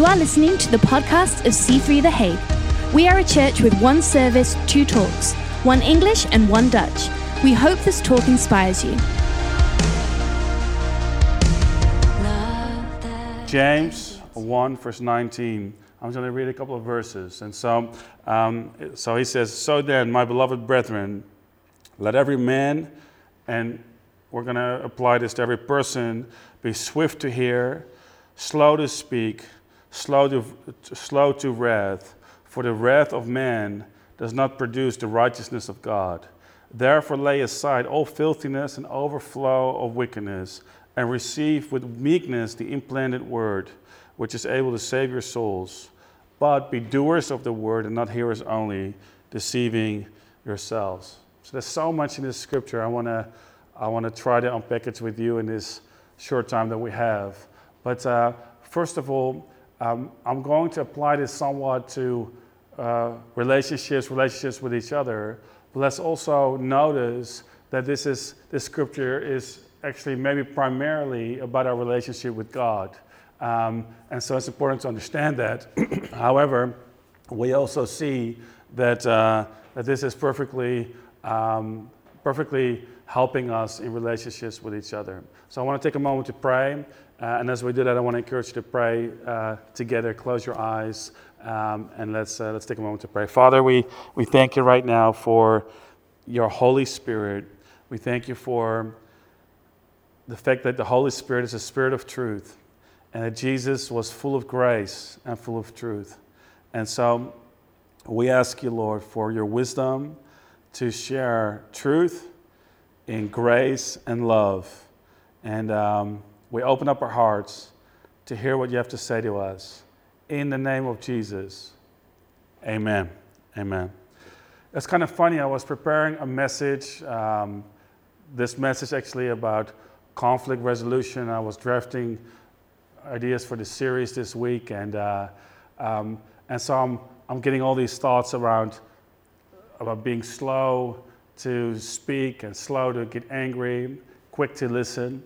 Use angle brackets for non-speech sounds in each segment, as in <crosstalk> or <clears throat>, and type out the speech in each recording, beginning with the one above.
You are listening to the podcast of C3 The Hague. We are a church with one service, two talks, one English and one Dutch. We hope this talk inspires you. James 1, verse 19. I'm going to read a couple of verses. And so, um, so he says, So then, my beloved brethren, let every man, and we're going to apply this to every person, be swift to hear, slow to speak, slow to, slow to wrath, for the wrath of man does not produce the righteousness of God. Therefore, lay aside all filthiness and overflow of wickedness, and receive with meekness the implanted word, which is able to save your souls. But be doers of the word and not hearers only, deceiving yourselves. So there's so much in this scripture. I want to I want to try to unpack it with you in this short time that we have. But uh, first of all, um, I'm going to apply this somewhat to uh, relationships, relationships with each other. But let's also notice that this is this scripture is actually maybe primarily about our relationship with God. Um, and so it's important to understand that. <clears throat> However, we also see that, uh, that this is perfectly, um, perfectly helping us in relationships with each other. So I want to take a moment to pray. Uh, and as we do that, I want to encourage you to pray uh, together. Close your eyes um, and let's, uh, let's take a moment to pray. Father, we, we thank you right now for your Holy Spirit. We thank you for the fact that the Holy Spirit is a spirit of truth and that Jesus was full of grace and full of truth. And so we ask you, Lord, for your wisdom to share truth in grace and love. And um, we open up our hearts to hear what you have to say to us. In the name of Jesus, amen. Amen. It's kind of funny. I was preparing a message, um, this message actually about conflict resolution. I was drafting ideas for the series this week, and, uh, um, and so I'm, I'm getting all these thoughts around about being slow to speak and slow to get angry, quick to listen.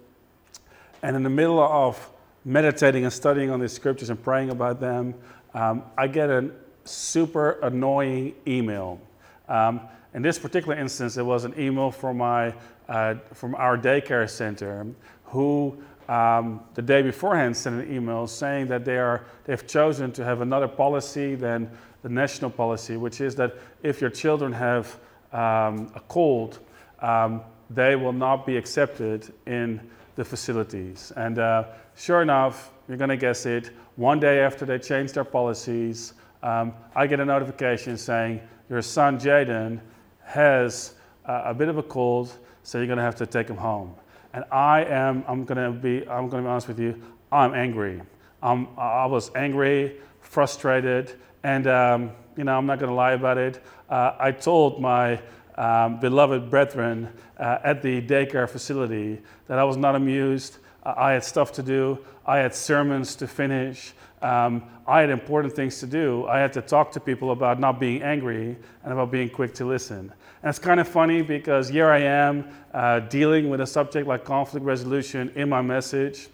And in the middle of meditating and studying on these scriptures and praying about them, um, I get a super annoying email. Um, in this particular instance, it was an email from, my, uh, from our daycare center who um, the day beforehand sent an email saying that they are, they've chosen to have another policy than the national policy, which is that if your children have um, a cold, um, they will not be accepted in the facilities. And uh, sure enough, you're going to guess it, one day after they changed their policies, um, I get a notification saying, Your son Jaden has uh, a bit of a cold, so you're going to have to take him home. And I am, I'm going to be, I'm going to be honest with you, I'm angry. I was angry, frustrated, and um, you know, I'm not going to lie about it. Uh, I told my um, beloved brethren uh, at the daycare facility that I was not amused. Uh, I had stuff to do. I had sermons to finish. Um, I had important things to do. I had to talk to people about not being angry and about being quick to listen. And it's kind of funny because here I am uh, dealing with a subject like conflict resolution in my message.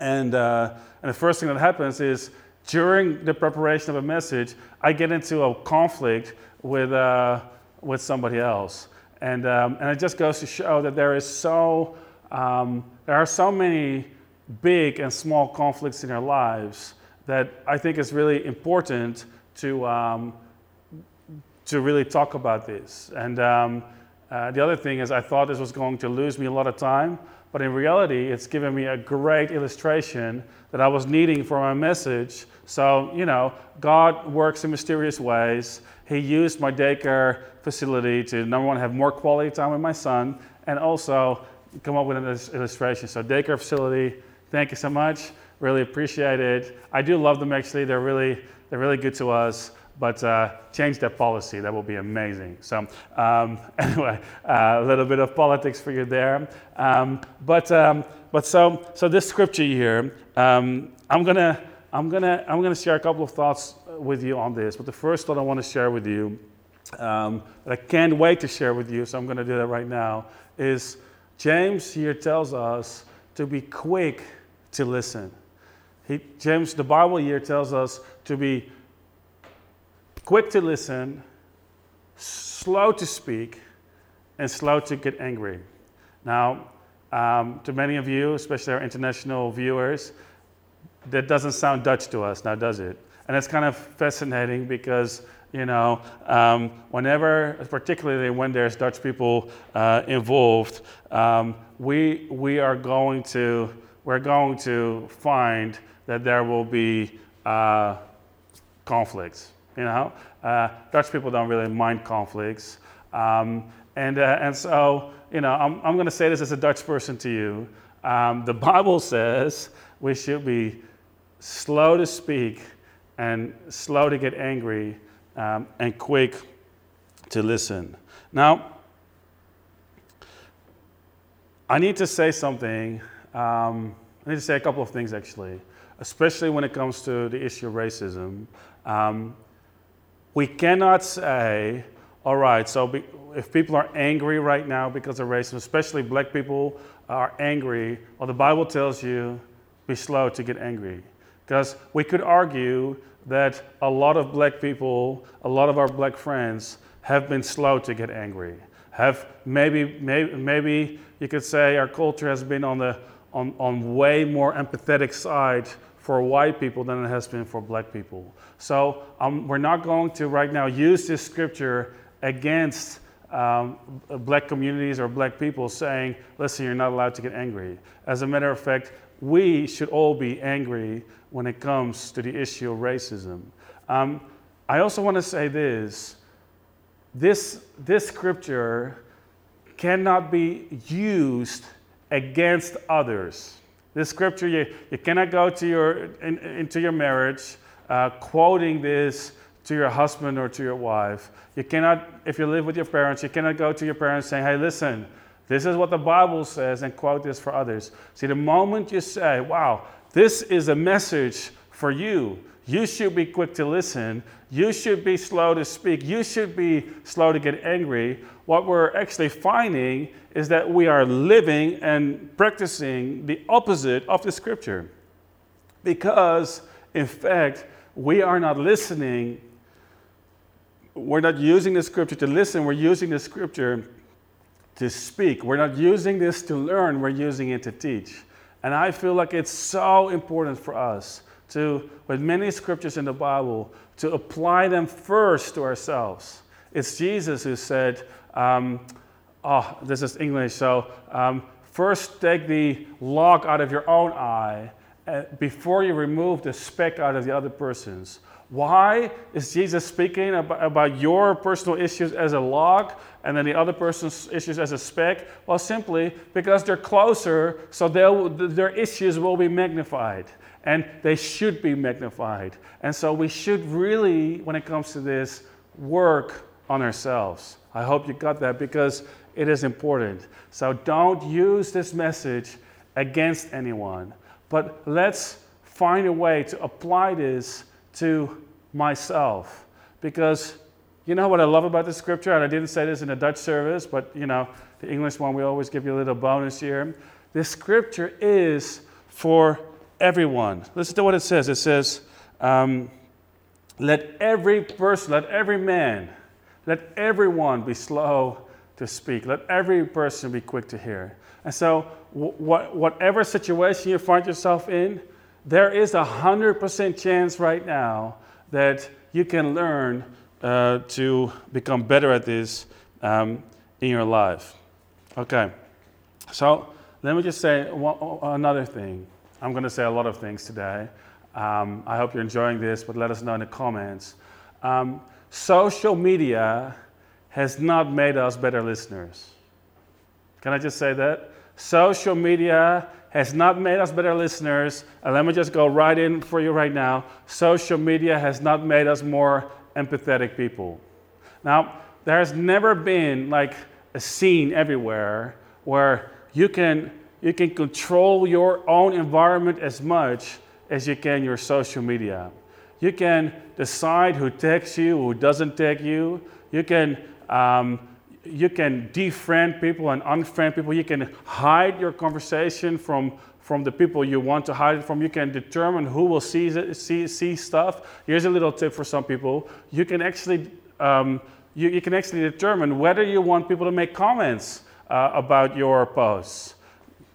And, uh, and the first thing that happens is during the preparation of a message, I get into a conflict with, uh, with somebody else. And, um, and it just goes to show that there is so, um, there are so many big and small conflicts in our lives that I think it's really important to, um, to really talk about this. And um, uh, the other thing is, I thought this was going to lose me a lot of time, but in reality, it's given me a great illustration that I was needing for my message. So, you know, God works in mysterious ways. He used my daycare facility to, number one, have more quality time with my son, and also come up with an illustration. So, daycare facility, thank you so much. Really appreciate it. I do love them actually. They're really, they're really good to us but uh, change that policy. That will be amazing. So, um, <laughs> anyway, uh, a little bit of politics for you there. Um, but um, but so so this scripture here, um, I'm gonna I'm gonna I'm gonna share a couple of thoughts with you on this. But the first thought I want to share with you, um, that I can't wait to share with you, so I'm gonna do that right now, is James here tells us to be quick to listen He, James, the Bible here tells us to be quick to listen, slow to speak, and slow to get angry. Now, um, to many of you, especially our international viewers, that doesn't sound Dutch to us now, does it? And it's kind of fascinating because, you know, um, whenever, particularly when there's Dutch people uh, involved, um, we, we are going to, we're going to find that there will be uh, conflicts. You know, uh, Dutch people don't really mind conflicts. Um, and, uh, and so, you know, I'm, I'm going to say this as a Dutch person to you. Um, the Bible says we should be slow to speak and slow to get angry um, and quick to listen. Now, I need to say something. Um, I need to say a couple of things actually, especially when it comes to the issue of racism. Um, we cannot say, all right, so be, if people are angry right now because of racism, especially black people are angry, well, the Bible tells you be slow to get angry. Because we could argue that a lot of black people, a lot of our black friends, have been slow to get angry. Have maybe, maybe, maybe you could say our culture has been on the on, on way more empathetic side for white people than it has been for black people. So um, we're not going to right now use this scripture against um, black communities or black people saying, listen, you're not allowed to get angry. As a matter of fact, we should all be angry when it comes to the issue of racism. Um, I also want to say this this, this scripture cannot be used against others. This scripture, you, you cannot go to your, in, into your marriage uh, quoting this to your husband or to your wife. You cannot, if you live with your parents, you cannot go to your parents saying, hey, listen, this is what the Bible says, and quote this for others. See, the moment you say, wow, this is a message for you, you should be quick to listen. You should be slow to speak. You should be slow to get angry. What we're actually finding is that we are living and practicing the opposite of the scripture. Because, in fact, we are not listening. We're not using the scripture to listen, we're using the scripture to speak. We're not using this to learn, we're using it to teach. And I feel like it's so important for us to, with many scriptures in the Bible, to apply them first to ourselves. It's Jesus who said, um, oh, this is English, so um, first take the log out of your own eye uh, before you remove the speck out of the other person's. Why is Jesus speaking about, about your personal issues as a log and then the other person's issues as a speck? Well, simply because they're closer, so their issues will be magnified and they should be magnified. And so we should really, when it comes to this, work on ourselves. I hope you got that because it is important. So don't use this message against anyone, but let's find a way to apply this to myself. Because you know what I love about the scripture? And I didn't say this in the Dutch service, but you know, the English one, we always give you a little bonus here. This scripture is for everyone. Listen to what it says. It says, um, let every person, let every man, let everyone be slow to speak. Let every person be quick to hear. And so, wh- whatever situation you find yourself in, there is a 100% chance right now that you can learn uh, to become better at this um, in your life. Okay, so let me just say one, another thing. I'm going to say a lot of things today. Um, I hope you're enjoying this, but let us know in the comments. Um, social media has not made us better listeners. Can I just say that? Social media has not made us better listeners. And let me just go right in for you right now. Social media has not made us more empathetic people. Now, there has never been like a scene everywhere where you can you can control your own environment as much as you can your social media. You can decide who texts you, who doesn't tag you. You can, um, you can defriend people and unfriend people. You can hide your conversation from, from the people you want to hide it from. You can determine who will see, see, see stuff. Here's a little tip for some people. You can actually, um, you, you, can actually determine whether you want people to make comments uh, about your posts.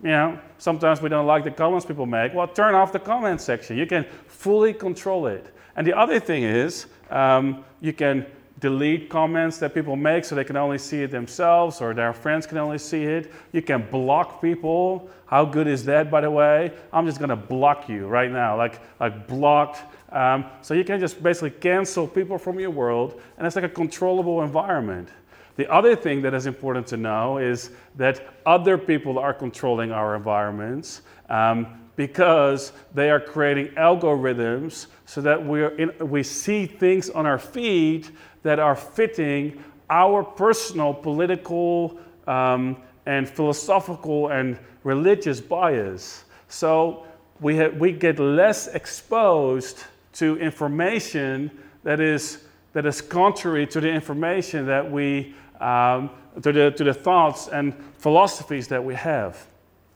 You know, sometimes we don't like the comments people make. Well, turn off the comment section. You can fully control it. And the other thing is, um, you can delete comments that people make so they can only see it themselves or their friends can only see it. You can block people. How good is that, by the way? I'm just going to block you right now, like, like blocked. Um, so you can just basically cancel people from your world, and it's like a controllable environment. The other thing that is important to know is that other people are controlling our environments um, because they are creating algorithms so that we we see things on our feed that are fitting our personal political um, and philosophical and religious bias. So we, ha- we get less exposed to information that is, that is contrary to the information that we, um, to, the, to the thoughts and philosophies that we have.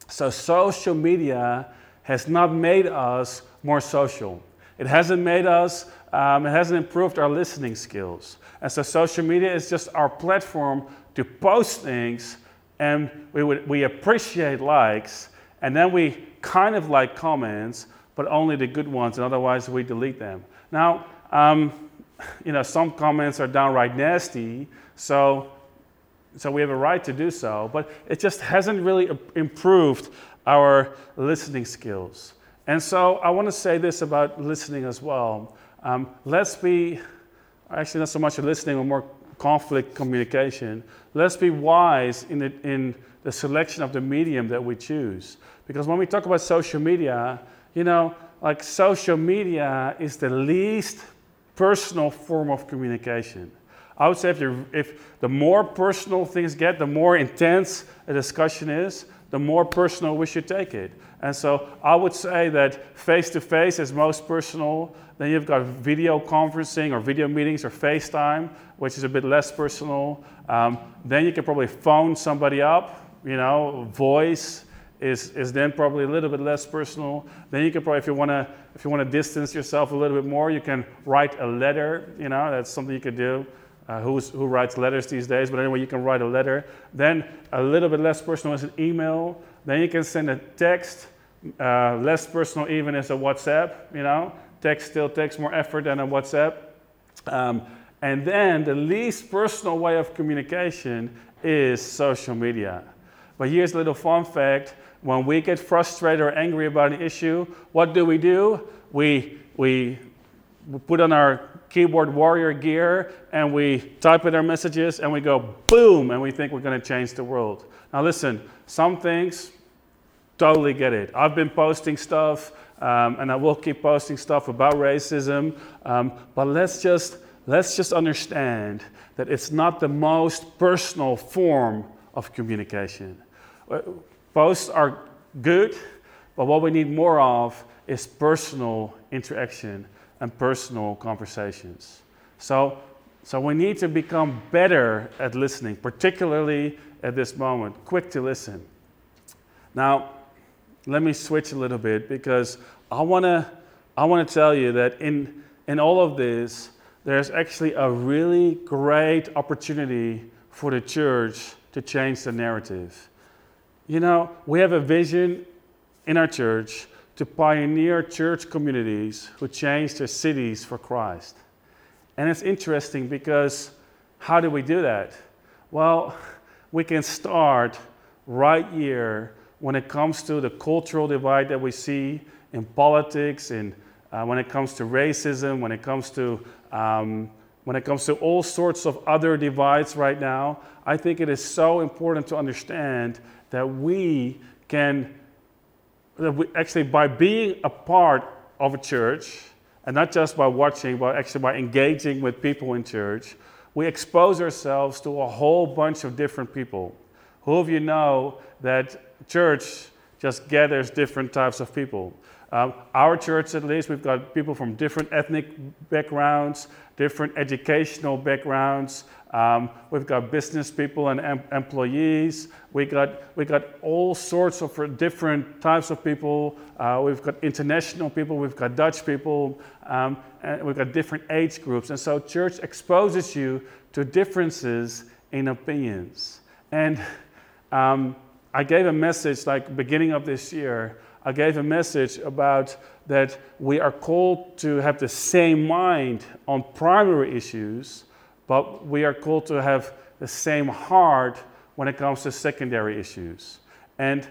So social media has not made us more social. It hasn't made us, um, it hasn't improved our listening skills. And so social media is just our platform to post things, and we, would, we appreciate likes, and then we kind of like comments, but only the good ones, and otherwise we delete them. Now, um, you know, some comments are downright nasty, so, so we have a right to do so, but it just hasn't really improved our listening skills. And so I want to say this about listening as well. Um, let's be actually not so much listening, but more conflict communication. Let's be wise in the, in the selection of the medium that we choose. Because when we talk about social media, you know, like social media is the least personal form of communication. I would say if, if the more personal things get, the more intense a discussion is, the more personal we should take it. And so I would say that face to face is most personal. Then you've got video conferencing or video meetings or FaceTime, which is a bit less personal. Um, then you can probably phone somebody up, you know, voice is, is then probably a little bit less personal. Then you can probably, if you want to, if you want to distance yourself a little bit more, you can write a letter. You know, that's something you could do. Uh, who writes letters these days? But anyway, you can write a letter. Then a little bit less personal is an email. Then you can send a text. Uh, less personal even is a WhatsApp. You know, text still takes more effort than a WhatsApp. Um, and then the least personal way of communication is social media. But here's a little fun fact when we get frustrated or angry about an issue, what do we do? We, we, we put on our keyboard warrior gear and we type in our messages and we go boom and we think we're going to change the world. Now, listen, some things, totally get it. I've been posting stuff um, and I will keep posting stuff about racism, um, but let's just, let's just understand that it's not the most personal form of communication. Uh, posts are good, but what we need more of is personal interaction and personal conversations. So, so we need to become better at listening, particularly at this moment, quick to listen. Now, let me switch a little bit because I want to I want to tell you that in in all of this there's actually a really great opportunity for the church to change the narrative. You know, we have a vision in our church to pioneer church communities who change their cities for Christ. And it's interesting because how do we do that? Well, we can start right here when it comes to the cultural divide that we see in politics, and uh, when it comes to racism, when it comes to um, when it comes to all sorts of other divides right now, I think it is so important to understand that we can we, actually by being a part of a church, and not just by watching, but actually by engaging with people in church, we expose ourselves to a whole bunch of different people. Who of you know that church just gathers different types of people? Um, our church, at least, we've got people from different ethnic backgrounds, different educational backgrounds, Um, we've got business people and em- employees. We got, we got all sorts of different types of people. Uh, we've got international people. We've got Dutch people. Um, and we've got different age groups. And so church exposes you to differences in opinions. And um, I gave a message like beginning of this year. I gave a message about that we are called to have the same mind on primary issues, but we are called to have the same heart when it comes to secondary issues. And,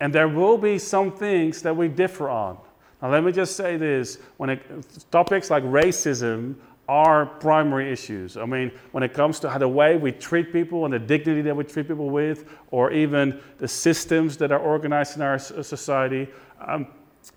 and there will be some things that we differ on. Now, let me just say this when it, topics like racism are primary issues. I mean, when it comes to how the way we treat people and the dignity that we treat people with, or even the systems that are organized in our society, um,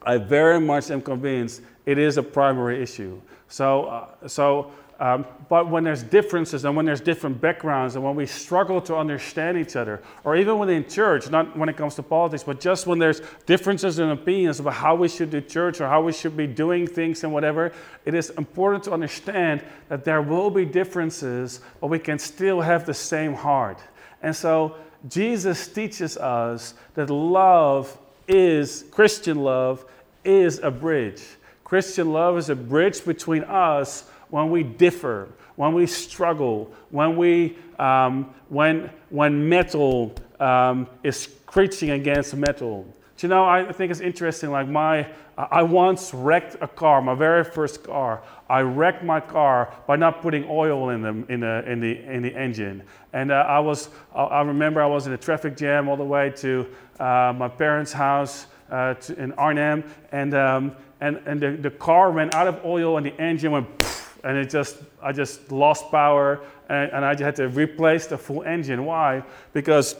I very much am convinced it is a primary issue. So, uh, so um, but when there's differences and when there's different backgrounds and when we struggle to understand each other, or even within church, not when it comes to politics, but just when there's differences in opinions about how we should do church or how we should be doing things and whatever, it is important to understand that there will be differences, but we can still have the same heart. And so Jesus teaches us that love is, Christian love is a bridge. Christian love is a bridge between us when we differ, when we struggle, when, we, um, when, when metal um, is screeching against metal. Do you know, I think it's interesting. Like, my, I once wrecked a car, my very first car. I wrecked my car by not putting oil in the, in the, in the, in the engine. And uh, I, was, I remember I was in a traffic jam all the way to uh, my parents' house uh, to, in Arnhem, and, um, and, and the, the car ran out of oil and the engine went and it just I just lost power and, and I had to replace the full engine. Why? Because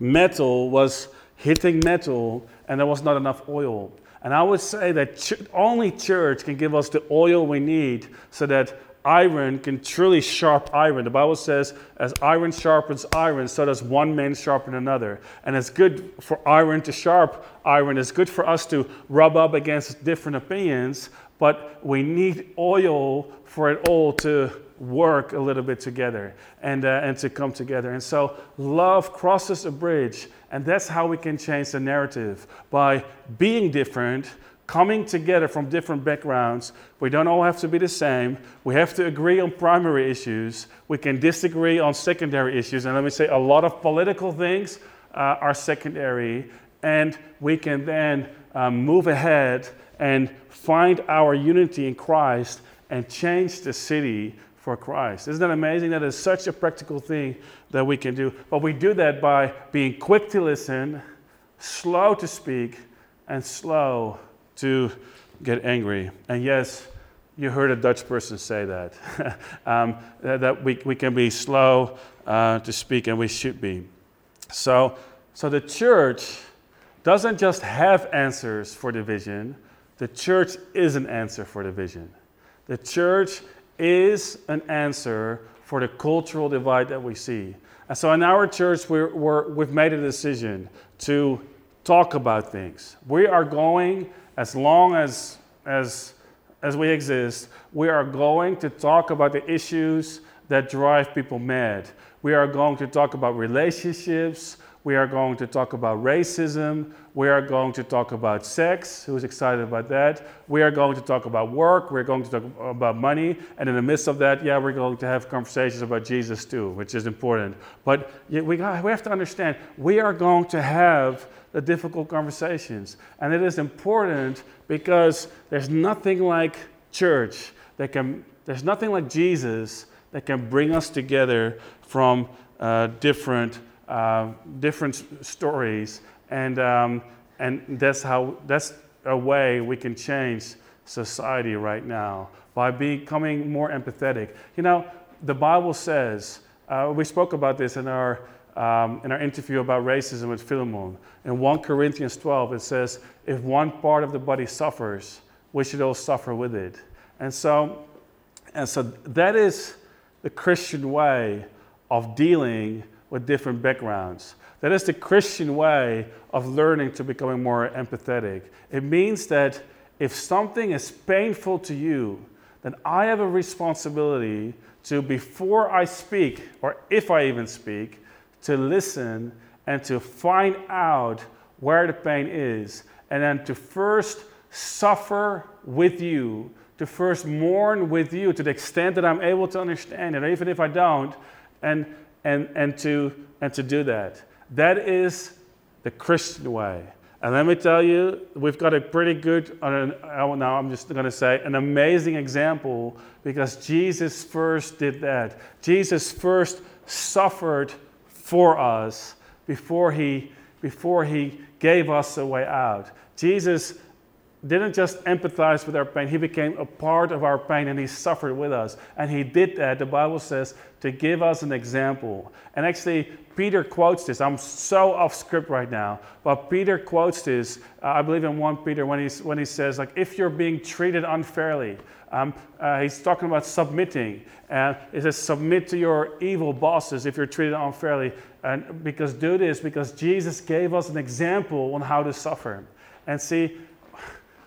metal was hitting metal and there was not enough oil. And I would say that ch- only church can give us the oil we need so that iron can truly sharp iron. The Bible says, as iron sharpens iron, so does one man sharpen another. And it's good for iron to sharp iron. It's good for us to rub up against different opinions, but we need oil for it all to work a little bit together and, uh, and to come together. And so love crosses a bridge, and that's how we can change the narrative by being different, coming together from different backgrounds. We don't all have to be the same. We have to agree on primary issues. We can disagree on secondary issues. And let me say, a lot of political things uh, are secondary, and we can then um, move ahead and find our unity in Christ and change the city for Christ. Isn't that amazing? That is such a practical thing that we can do. But we do that by being quick to listen, slow to speak, and slow to get angry. And yes, you heard a Dutch person say that, <laughs> um, that we, we can be slow uh, to speak, and we should be. So, so the church doesn't just have answers for division, the church is an answer for division. The church is an answer for the cultural divide that we see. And so in our church, we're, we've made a decision to talk about things. We are going, as long as, as, as we exist, we are going to talk about the issues that drive people mad. We are going to talk about relationships. We are going to talk about racism. We are going to talk about sex. Who's excited about that? We are going to talk about work. We're going to talk about money. And in the midst of that, yeah, we're going to have conversations about Jesus too, which is important. But we, got, we have to understand we are going to have the difficult conversations. And it is important because there's nothing like church that can, there's nothing like Jesus that can bring us together from uh, different uh, different stories, and, um, and that's, how, that's a way we can change society right now by becoming more empathetic. You know, the Bible says, uh, we spoke about this in our, um, in our interview about racism with Philemon. In 1 Corinthians 12, it says, if one part of the body suffers, we should all suffer with it. And so, and so that is the Christian way of dealing with different backgrounds. That is the Christian way of learning to becoming more empathetic. It means that if something is painful to you, then I have a responsibility to, before I speak, or if I even speak, to listen and to find out where the pain is, and then to first suffer with you, to first mourn with you to the extent that I'm able to understand it, even if I don't, and, and, and, to, and to do that. That is the Christian way. And let me tell you, we've got a pretty good, uh, now I'm just going to say, an amazing example because Jesus first did that. Jesus first suffered for us before he, before he gave us a way out. Jesus didn't just empathize with our pain, he became a part of our pain and he suffered with us. And he did that, the Bible says, to give us an example. And actually, Peter quotes this. I'm so off script right now, but Peter quotes this, uh, I believe in 1 Peter, when, he's, when he says, like, if you're being treated unfairly, um, uh, he's talking about submitting. And he says, submit to your evil bosses if you're treated unfairly. And because do this, because Jesus gave us an example on how to suffer. And see,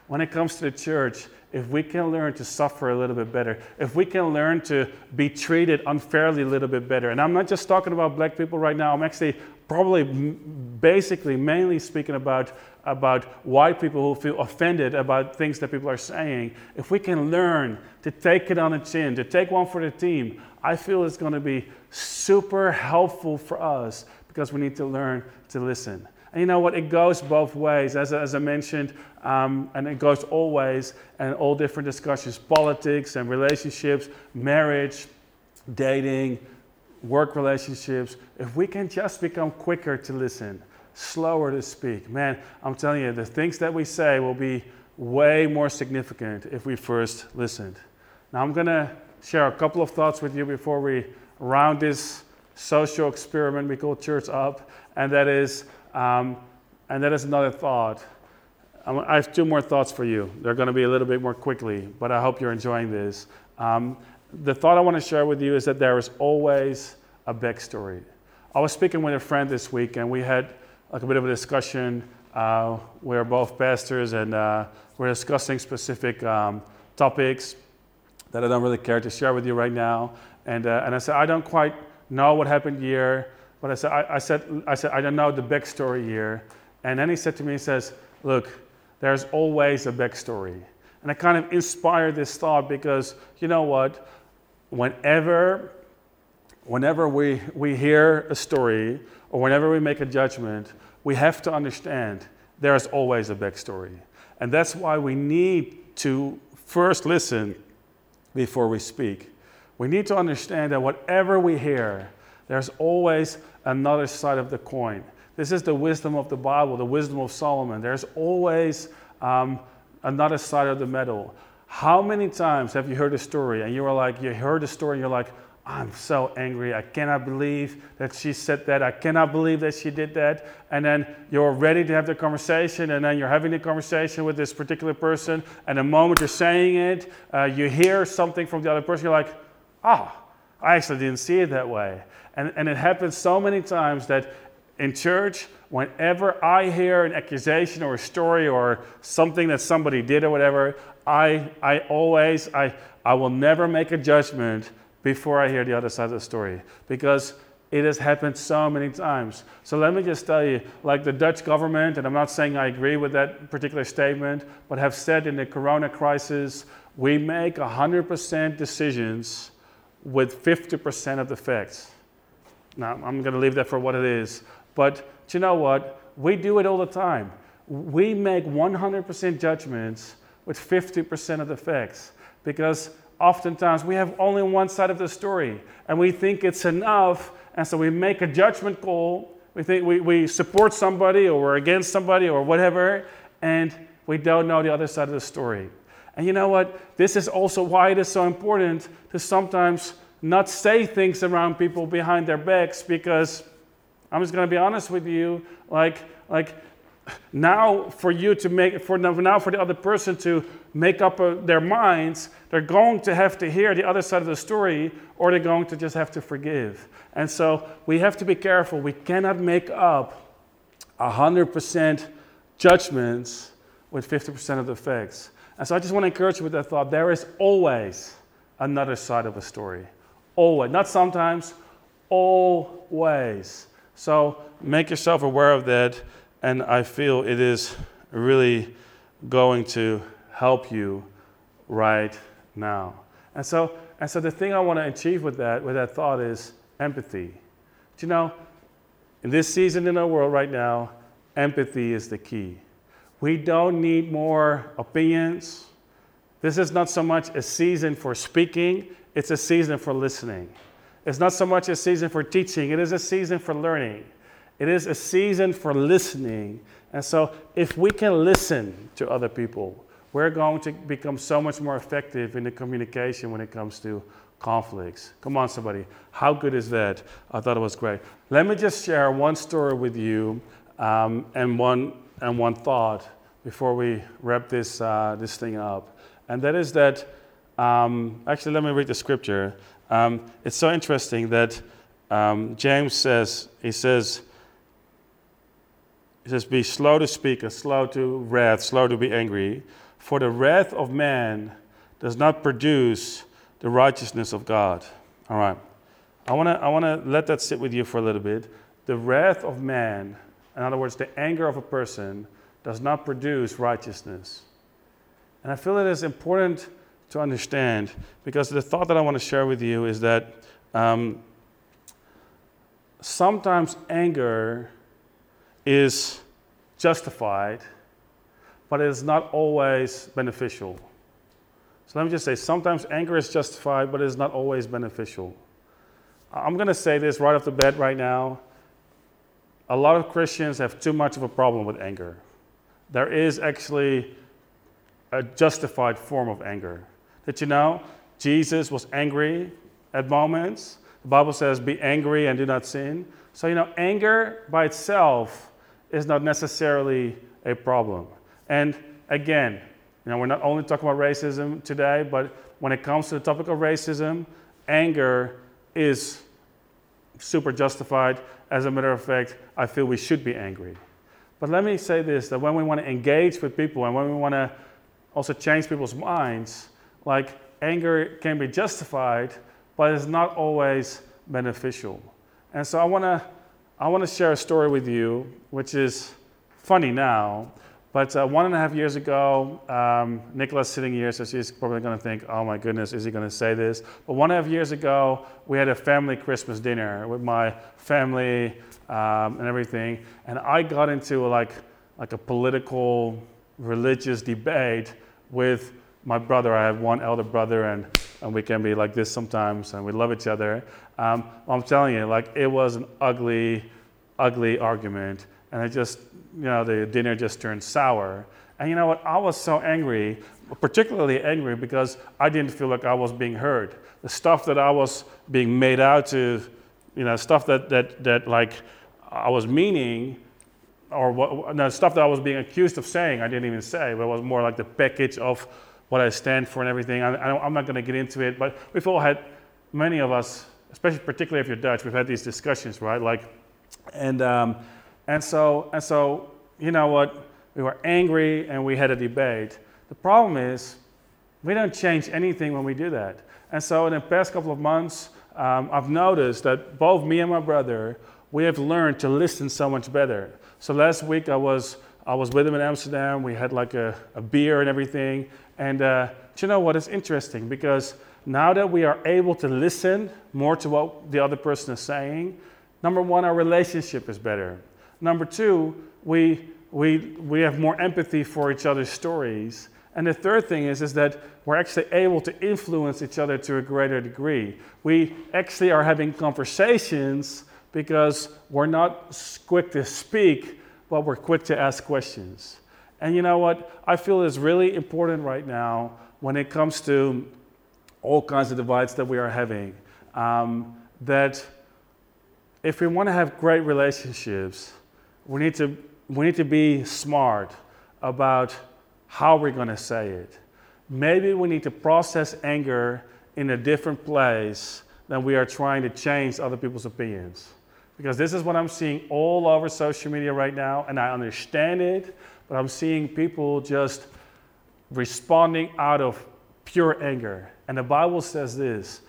when it comes to the church, if we can learn to suffer a little bit better, if we can learn to be treated unfairly a little bit better, and I'm not just talking about black people right now, I'm actually probably basically mainly speaking about, about white people who feel offended about things that people are saying. If we can learn to take it on the chin, to take one for the team, I feel it's going to be super helpful for us because we need to learn to listen. And you know what? It goes both ways, as, as I mentioned, um, and it goes always and all different discussions politics and relationships, marriage, dating, work relationships. If we can just become quicker to listen, slower to speak, man, I'm telling you, the things that we say will be way more significant if we first listened. Now, I'm going to share a couple of thoughts with you before we round this social experiment we call church up, and that is um, and that is another thought. I have two more thoughts for you. They're going to be a little bit more quickly, but I hope you're enjoying this. Um, the thought I want to share with you is that there is always a backstory. I was speaking with a friend this week, and we had like a bit of a discussion. Uh, we are both pastors, and uh, we're discussing specific um, topics that I don't really care to share with you right now. And, uh, and I said, I don't quite know what happened here. But I said, I, I, said, I said, I don't know the backstory here. And then he said to me, he says, look, there's always a backstory. And I kind of inspired this thought because you know what? Whenever, whenever we, we hear a story or whenever we make a judgment, we have to understand there's always a backstory. And that's why we need to first listen before we speak. We need to understand that whatever we hear, there's always another side of the coin. This is the wisdom of the Bible, the wisdom of Solomon. There's always um, another side of the medal. How many times have you heard a story and you were like, you heard a story and you're like, I'm so angry. I cannot believe that she said that. I cannot believe that she did that. And then you're ready to have the conversation, and then you're having the conversation with this particular person. And the moment you're saying it, uh, you hear something from the other person. You're like, ah, oh, I actually didn't see it that way. And, and it happens so many times that in church, whenever I hear an accusation or a story or something that somebody did or whatever, I, I always, I, I will never make a judgment before I hear the other side of the story because it has happened so many times. So let me just tell you, like the Dutch government, and I'm not saying I agree with that particular statement, but have said in the corona crisis, we make 100% decisions with 50% of the facts. Now, I'm going to leave that for what it is. But you know what? We do it all the time. We make 100% judgments with 50% of the facts because oftentimes we have only one side of the story and we think it's enough. And so we make a judgment call. We think we, we support somebody or we're against somebody or whatever, and we don't know the other side of the story. And you know what? This is also why it is so important to sometimes not say things around people behind their backs because I'm just going to be honest with you like like now for you to make for now for the other person to make up uh, their minds they're going to have to hear the other side of the story or they're going to just have to forgive. And so we have to be careful. We cannot make up 100% judgments with 50% of the facts And so I just want to encourage you with that thought. There is always another side of a story. Always. Not sometimes, always. So make yourself aware of that. And I feel it is really going to help you right now. And so, and so the thing I want to achieve with that, with that thought is empathy. Do you know, in this season in our world right now, empathy is the key. We don't need more opinions. This is not so much a season for speaking, it's a season for listening. It's not so much a season for teaching, it is a season for learning. It is a season for listening. And so, if we can listen to other people, we're going to become so much more effective in the communication when it comes to conflicts. Come on, somebody. How good is that? I thought it was great. Let me just share one story with you um, and, one, and one thought before we wrap this, uh, this thing up. And that is that, um, actually, let me read the scripture. Um, it's so interesting that um, James says, he says, he says, be slow to speak and slow to wrath, slow to be angry. For the wrath of man does not produce the righteousness of God. All right. I want to I wanna let that sit with you for a little bit. The wrath of man, in other words, the anger of a person, does not produce righteousness. And I feel it is important to understand because the thought that I want to share with you is that um, sometimes anger is justified, but it is not always beneficial. So let me just say sometimes anger is justified, but it is not always beneficial. I'm going to say this right off the bat right now. A lot of Christians have too much of a problem with anger. There is actually a justified form of anger. Did you know? Jesus was angry at moments. The Bible says, be angry and do not sin. So, you know, anger by itself is not necessarily a problem. And again, you know, we're not only talking about racism today, but when it comes to the topic of racism, anger is super justified. As a matter of fact, I feel we should be angry. But let me say this that when we want to engage with people and when we want to also change people's minds, like anger can be justified, but it's not always beneficial. And so I want to I want to share a story with you, which is funny now, but uh, one and a half years ago, um, Nicholas sitting here, so she's probably going to think, oh my goodness, is he going to say this? But one and a half years ago, we had a family Christmas dinner with my family um, and everything. And I got into like, like a political, religious debate with my brother. I have one elder brother, and, and we can be like this sometimes, and we love each other. Um, I'm telling you, like, it was an ugly, ugly argument. And it just you know, the dinner just turned sour. And you know what? I was so angry, particularly angry because I didn't feel like I was being heard. The stuff that I was being made out to, you know, stuff that, that, that like I was meaning, or what, no, stuff that I was being accused of saying, I didn't even say, but it was more like the package of what I stand for and everything. I, am not going to get into it, but we've all had, many of us, especially particularly if you're Dutch, we've had these discussions, right? Like, and, um, and so, and so, you know what? We were angry and we had a debate. The problem is, we don't change anything when we do that. And so, in the past couple of months, um, I've noticed that both me and my brother, we have learned to listen so much better. So last week I was I was with him in Amsterdam. We had like a, a beer and everything. And uh, you know what? It's interesting because now that we are able to listen more to what the other person is saying, number one, our relationship is better. Number two, we, we, we have more empathy for each other's stories. And the third thing is, is that we're actually able to influence each other to a greater degree. We actually are having conversations because we're not quick to speak, but we're quick to ask questions. And you know what? I feel is really important right now when it comes to all kinds of divides that we are having. Um, that if we want to have great relationships, we need to, we need to be smart about how we're going to say it. Maybe we need to process anger in a different place than we are trying to change other people's opinions. Because this is what I'm seeing all over social media right now, and I understand it, but I'm seeing people just responding out of pure anger. And the Bible says this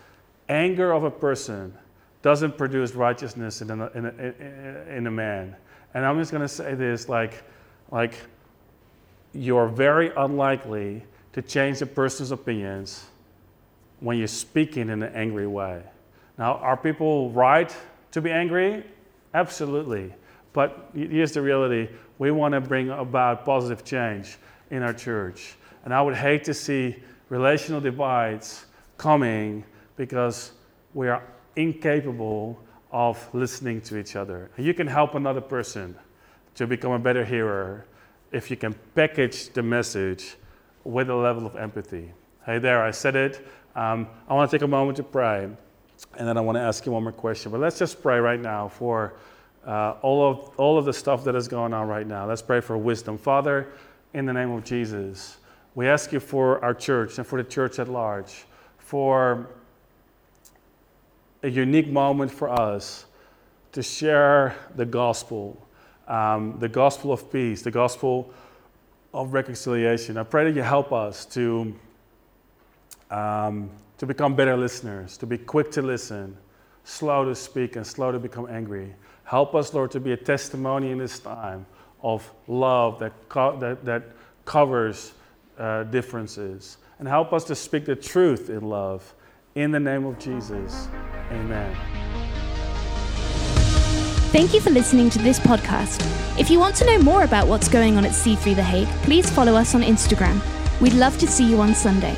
anger of a person doesn't produce righteousness in a, in a, in a man. And I'm just going to say this like, like you're very unlikely to change a person's opinions when you're speaking in an angry way. Now, are people right to be angry? Absolutely. But here's the reality we want to bring about positive change in our church. And I would hate to see relational divides coming because we are incapable of listening to each other. You can help another person to become a better hearer if you can package the message with a level of empathy. Hey, there, I said it. Um, I want to take a moment to pray, and then I want to ask you one more question. But let's just pray right now for uh, all, of, all of the stuff that is going on right now. Let's pray for wisdom. Father, in the name of Jesus, we ask you for our church and for the church at large, for a unique moment for us to share the gospel, um, the gospel of peace, the gospel of reconciliation. I pray that you help us to, um, to become better listeners, to be quick to listen, slow to speak, and slow to become angry. Help us, Lord, to be a testimony in this time of love that, co- that, that covers uh, differences. And help us to speak the truth in love. In the name of Jesus, amen. Thank you for listening to this podcast. If you want to know more about what's going on at C3 The Hague, please follow us on Instagram. We'd love to see you on Sunday.